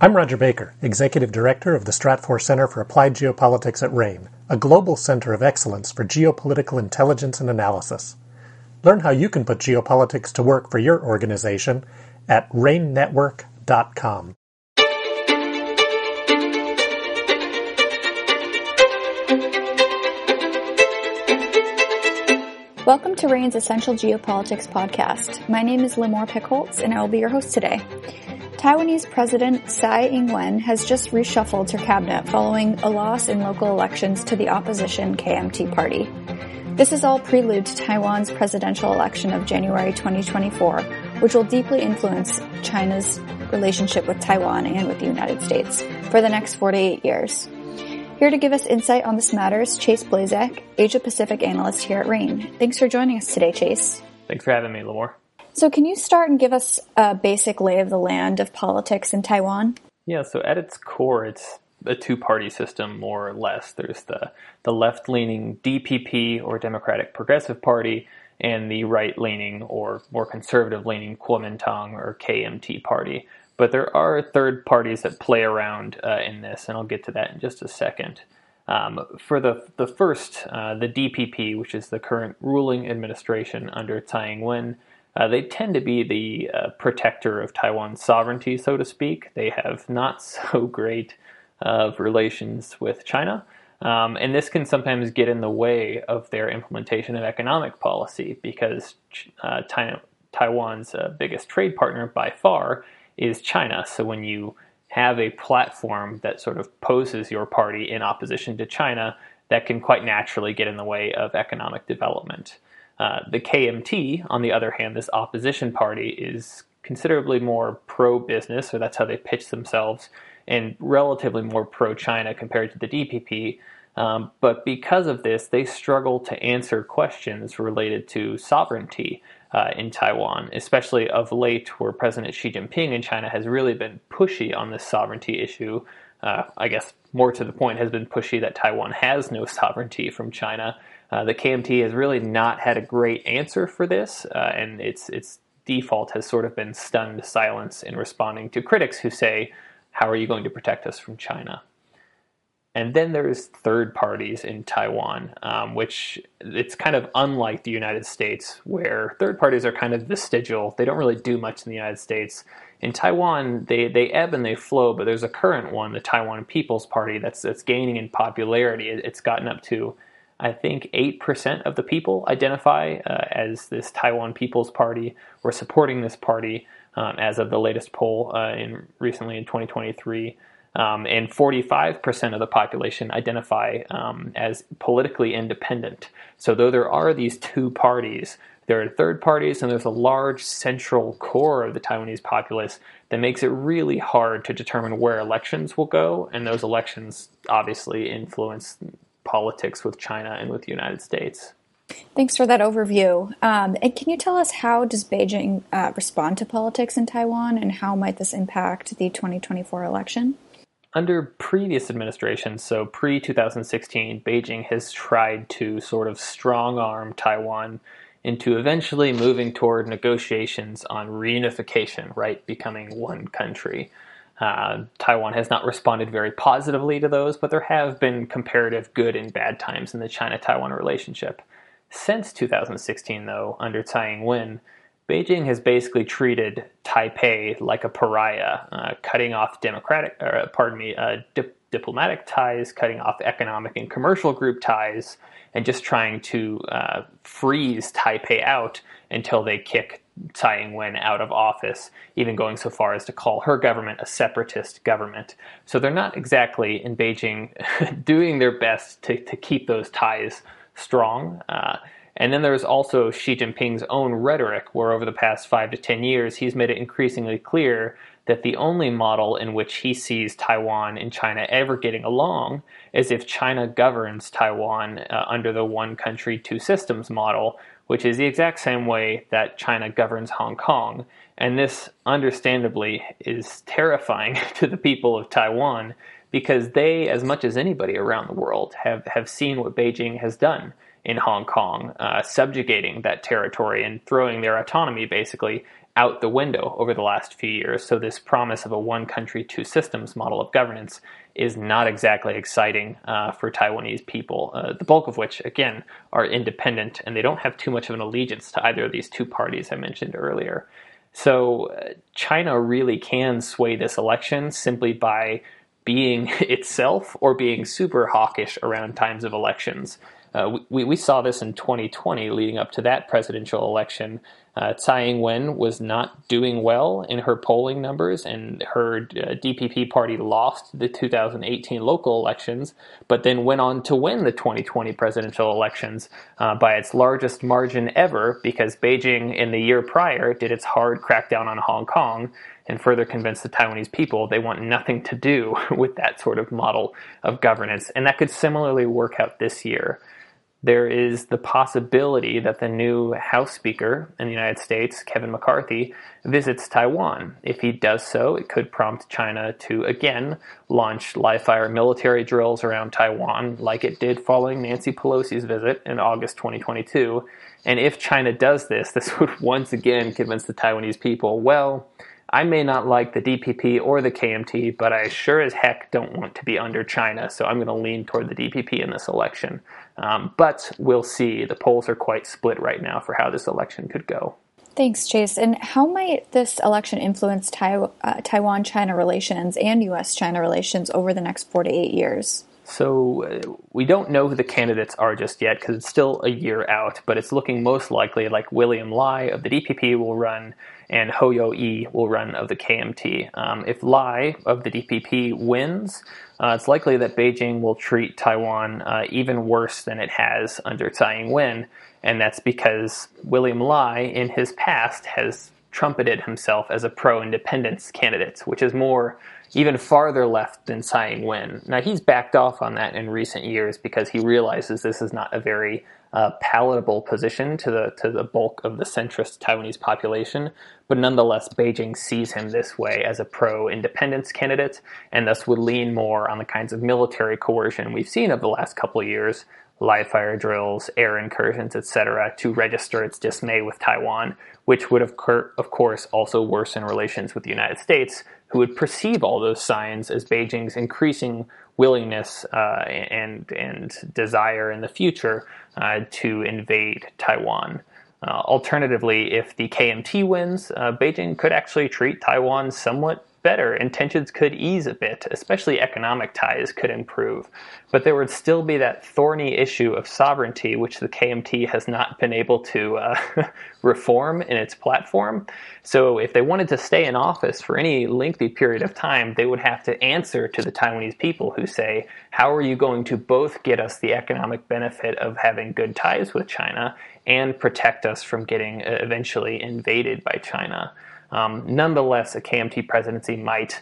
I'm Roger Baker, Executive Director of the Stratfor Center for Applied Geopolitics at RANE, a global center of excellence for geopolitical intelligence and analysis. Learn how you can put geopolitics to work for your organization at ranenetwork.com. Welcome to RANE's Essential Geopolitics podcast. My name is Limor Pickholtz, and I will be your host today. Taiwanese President Tsai Ing-wen has just reshuffled her cabinet following a loss in local elections to the opposition KMT party. This is all prelude to Taiwan's presidential election of January 2024, which will deeply influence China's relationship with Taiwan and with the United States for the next 48 years. Here to give us insight on this matter is Chase Blazek, Asia Pacific analyst here at RANE. Thanks for joining us today, Chase. Thanks for having me, Limor. So, can you start and give us a basic lay of the land of politics in Taiwan? Yeah, so at its core, it's a two party system, more or less. There's the, the left leaning DPP or Democratic Progressive Party, and the right leaning or more conservative leaning Kuomintang or KMT Party. But there are third parties that play around uh, in this, and I'll get to that in just a second. Um, for the the first, uh, the DPP, which is the current ruling administration under Tsai Ing-wen, uh, they tend to be the uh, protector of Taiwan's sovereignty, so to speak. They have not so great of relations with China. Um, and this can sometimes get in the way of their implementation of economic policy because uh, Taiwan's uh, biggest trade partner by far is China. So when you have a platform that sort of poses your party in opposition to China, that can quite naturally get in the way of economic development. Uh, the KMT, on the other hand, this opposition party, is considerably more pro business, or that's how they pitch themselves, and relatively more pro China compared to the DPP. Um, but because of this, they struggle to answer questions related to sovereignty uh, in Taiwan, especially of late, where President Xi Jinping in China has really been pushy on this sovereignty issue. Uh, I guess more to the point, has been pushy that Taiwan has no sovereignty from China. Uh, the KMT has really not had a great answer for this, uh, and its its default has sort of been stunned silence in responding to critics who say, "How are you going to protect us from China?" And then there's third parties in Taiwan, um, which it's kind of unlike the United States, where third parties are kind of vestigial. They don't really do much in the United States. In Taiwan, they, they ebb and they flow, but there's a current one, the Taiwan People's Party, that's that's gaining in popularity. It, it's gotten up to I think 8% of the people identify uh, as this Taiwan People's Party or supporting this party um, as of the latest poll uh, in recently in 2023. Um, and 45% of the population identify um, as politically independent. So, though there are these two parties, there are third parties, and there's a large central core of the Taiwanese populace that makes it really hard to determine where elections will go. And those elections obviously influence politics with China and with the United States. Thanks for that overview. Um, and can you tell us how does Beijing uh, respond to politics in Taiwan, and how might this impact the 2024 election? Under previous administrations, so pre 2016, Beijing has tried to sort of strong arm Taiwan into eventually moving toward negotiations on reunification, right, becoming one country. Uh, Taiwan has not responded very positively to those, but there have been comparative good and bad times in the China Taiwan relationship. Since 2016, though, under Tsai Ing wen, Beijing has basically treated Taipei like a pariah, uh, cutting off democratic, or, pardon me, uh, di- diplomatic ties, cutting off economic and commercial group ties, and just trying to uh, freeze Taipei out until they kick Tsai Ing-wen out of office, even going so far as to call her government a separatist government. So they're not exactly in Beijing doing their best to, to keep those ties strong. Uh, and then there's also Xi Jinping's own rhetoric, where over the past five to ten years, he's made it increasingly clear that the only model in which he sees Taiwan and China ever getting along is if China governs Taiwan uh, under the one country, two systems model, which is the exact same way that China governs Hong Kong. And this, understandably, is terrifying to the people of Taiwan because they, as much as anybody around the world, have, have seen what Beijing has done in Hong Kong, uh, subjugating that territory and throwing their autonomy basically out the window over the last few years. So, this promise of a one country, two systems model of governance is not exactly exciting uh, for Taiwanese people, uh, the bulk of which, again, are independent and they don't have too much of an allegiance to either of these two parties I mentioned earlier. So, uh, China really can sway this election simply by being itself or being super hawkish around times of elections. Uh, we, we saw this in 2020 leading up to that presidential election. Uh, Tsai Ing wen was not doing well in her polling numbers, and her uh, DPP party lost the 2018 local elections, but then went on to win the 2020 presidential elections uh, by its largest margin ever because Beijing, in the year prior, did its hard crackdown on Hong Kong and further convinced the Taiwanese people they want nothing to do with that sort of model of governance. And that could similarly work out this year there is the possibility that the new House Speaker in the United States, Kevin McCarthy, visits Taiwan. If he does so, it could prompt China to again launch live fire military drills around Taiwan, like it did following Nancy Pelosi's visit in August 2022. And if China does this, this would once again convince the Taiwanese people, well, I may not like the DPP or the KMT, but I sure as heck don't want to be under China, so I'm going to lean toward the DPP in this election. Um, but we'll see. The polls are quite split right now for how this election could go. Thanks, Chase. And how might this election influence tai- uh, Taiwan China relations and U.S. China relations over the next four to eight years? So uh, we don't know who the candidates are just yet because it's still a year out, but it's looking most likely like William Lai of the DPP will run and Hou Yu-ih will run of the KMT. Um, if Lai of the DPP wins, uh, it's likely that Beijing will treat Taiwan uh, even worse than it has under Tsai Ing-wen, and that's because William Lai, in his past, has trumpeted himself as a pro-independence candidate, which is more even farther left than Tsai Ing-wen. Now he's backed off on that in recent years because he realizes this is not a very uh, palatable position to the to the bulk of the centrist Taiwanese population, but nonetheless, Beijing sees him this way as a pro-independence candidate, and thus would lean more on the kinds of military coercion we've seen over the last couple of years, live fire drills, air incursions, etc., to register its dismay with Taiwan, which would, of, cur- of course, also worsen relations with the United States, who would perceive all those signs as Beijing's increasing willingness uh, and and desire in the future uh, to invade Taiwan. Uh, alternatively, if the KMT wins, uh, Beijing could actually treat Taiwan somewhat better and tensions could ease a bit, especially economic ties could improve. But there would still be that thorny issue of sovereignty, which the KMT has not been able to uh, reform in its platform. So if they wanted to stay in office for any lengthy period of time, they would have to answer to the Taiwanese people who say, how are you going to both get us the economic benefit of having good ties with China and protect us from getting uh, eventually invaded by China? Um, nonetheless, a KMT presidency might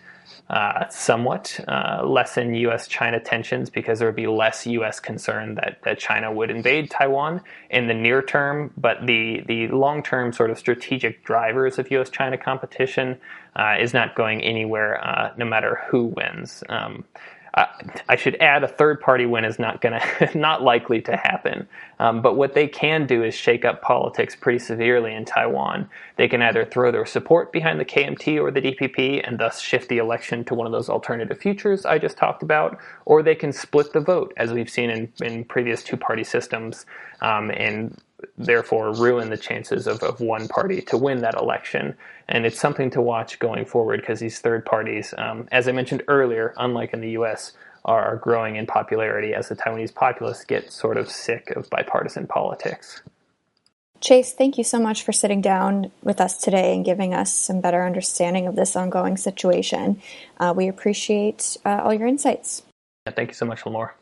uh, somewhat uh, lessen U.S. China tensions because there would be less U.S. concern that, that China would invade Taiwan in the near term. But the, the long term sort of strategic drivers of U.S. China competition uh, is not going anywhere uh, no matter who wins. Um, I should add a third party win is not going to not likely to happen. Um, but what they can do is shake up politics pretty severely in Taiwan. They can either throw their support behind the KMT or the DPP and thus shift the election to one of those alternative futures I just talked about, or they can split the vote as we've seen in, in previous two party systems um, and therefore ruin the chances of, of one party to win that election. And it's something to watch going forward because these third parties, um, as I mentioned earlier, unlike in the US, are growing in popularity as the Taiwanese populace get sort of sick of bipartisan politics. Chase, thank you so much for sitting down with us today and giving us some better understanding of this ongoing situation. Uh, we appreciate uh, all your insights. Yeah, thank you so much, Limor.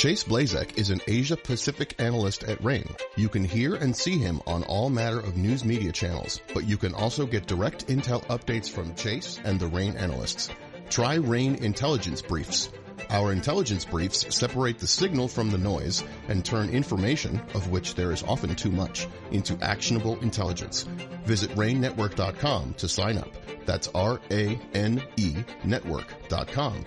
Chase Blazek is an Asia Pacific analyst at RANE. You can hear and see him on all matter of news media channels, but you can also get direct intel updates from Chase and the RANE analysts. Try RANE Intelligence Briefs. Our intelligence briefs separate the signal from the noise and turn information, of which there is often too much, into actionable intelligence. Visit ranenetwork.com to sign up. That's R-A-N-E network.com.